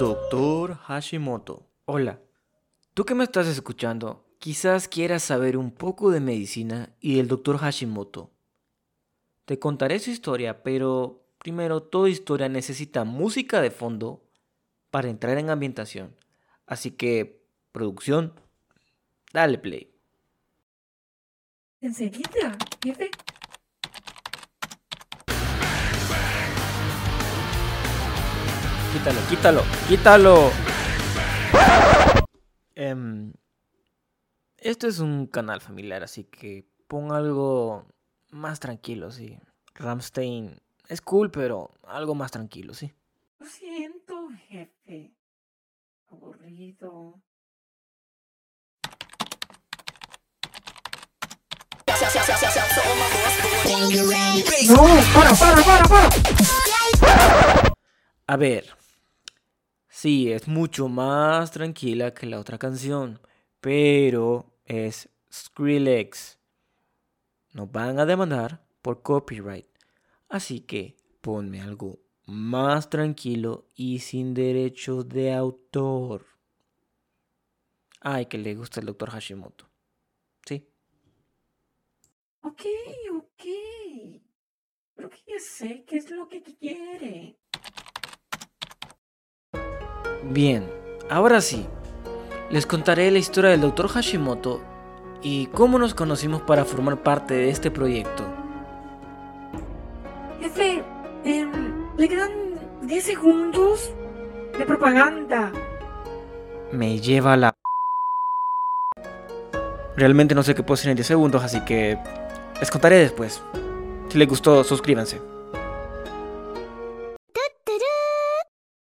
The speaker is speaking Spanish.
Doctor Hashimoto. Hola. Tú que me estás escuchando, quizás quieras saber un poco de medicina y del doctor Hashimoto. Te contaré su historia, pero primero toda historia necesita música de fondo para entrar en ambientación. Así que, producción, dale play. Enseguida, jefe. Quítalo, quítalo, quítalo. Esto es un canal familiar, así que pon algo más tranquilo, sí. Ramstein es cool, pero algo más tranquilo, sí. Lo siento, jefe. Aburrido. No, para, para, para, para. A ver, sí, es mucho más tranquila que la otra canción, pero es Skrillex. Nos van a demandar por copyright, así que ponme algo más tranquilo y sin derechos de autor. Ay, que le gusta el doctor Hashimoto. Sí. Ok, ok. Pero que ya sé qué es lo que quiere. Bien, ahora sí. Les contaré la historia del doctor Hashimoto y cómo nos conocimos para formar parte de este proyecto. Jefe, em, le quedan 10 segundos de propaganda. Me lleva la... Realmente no sé qué puedo hacer en 10 segundos, así que les contaré después. Si les gustó, suscríbanse.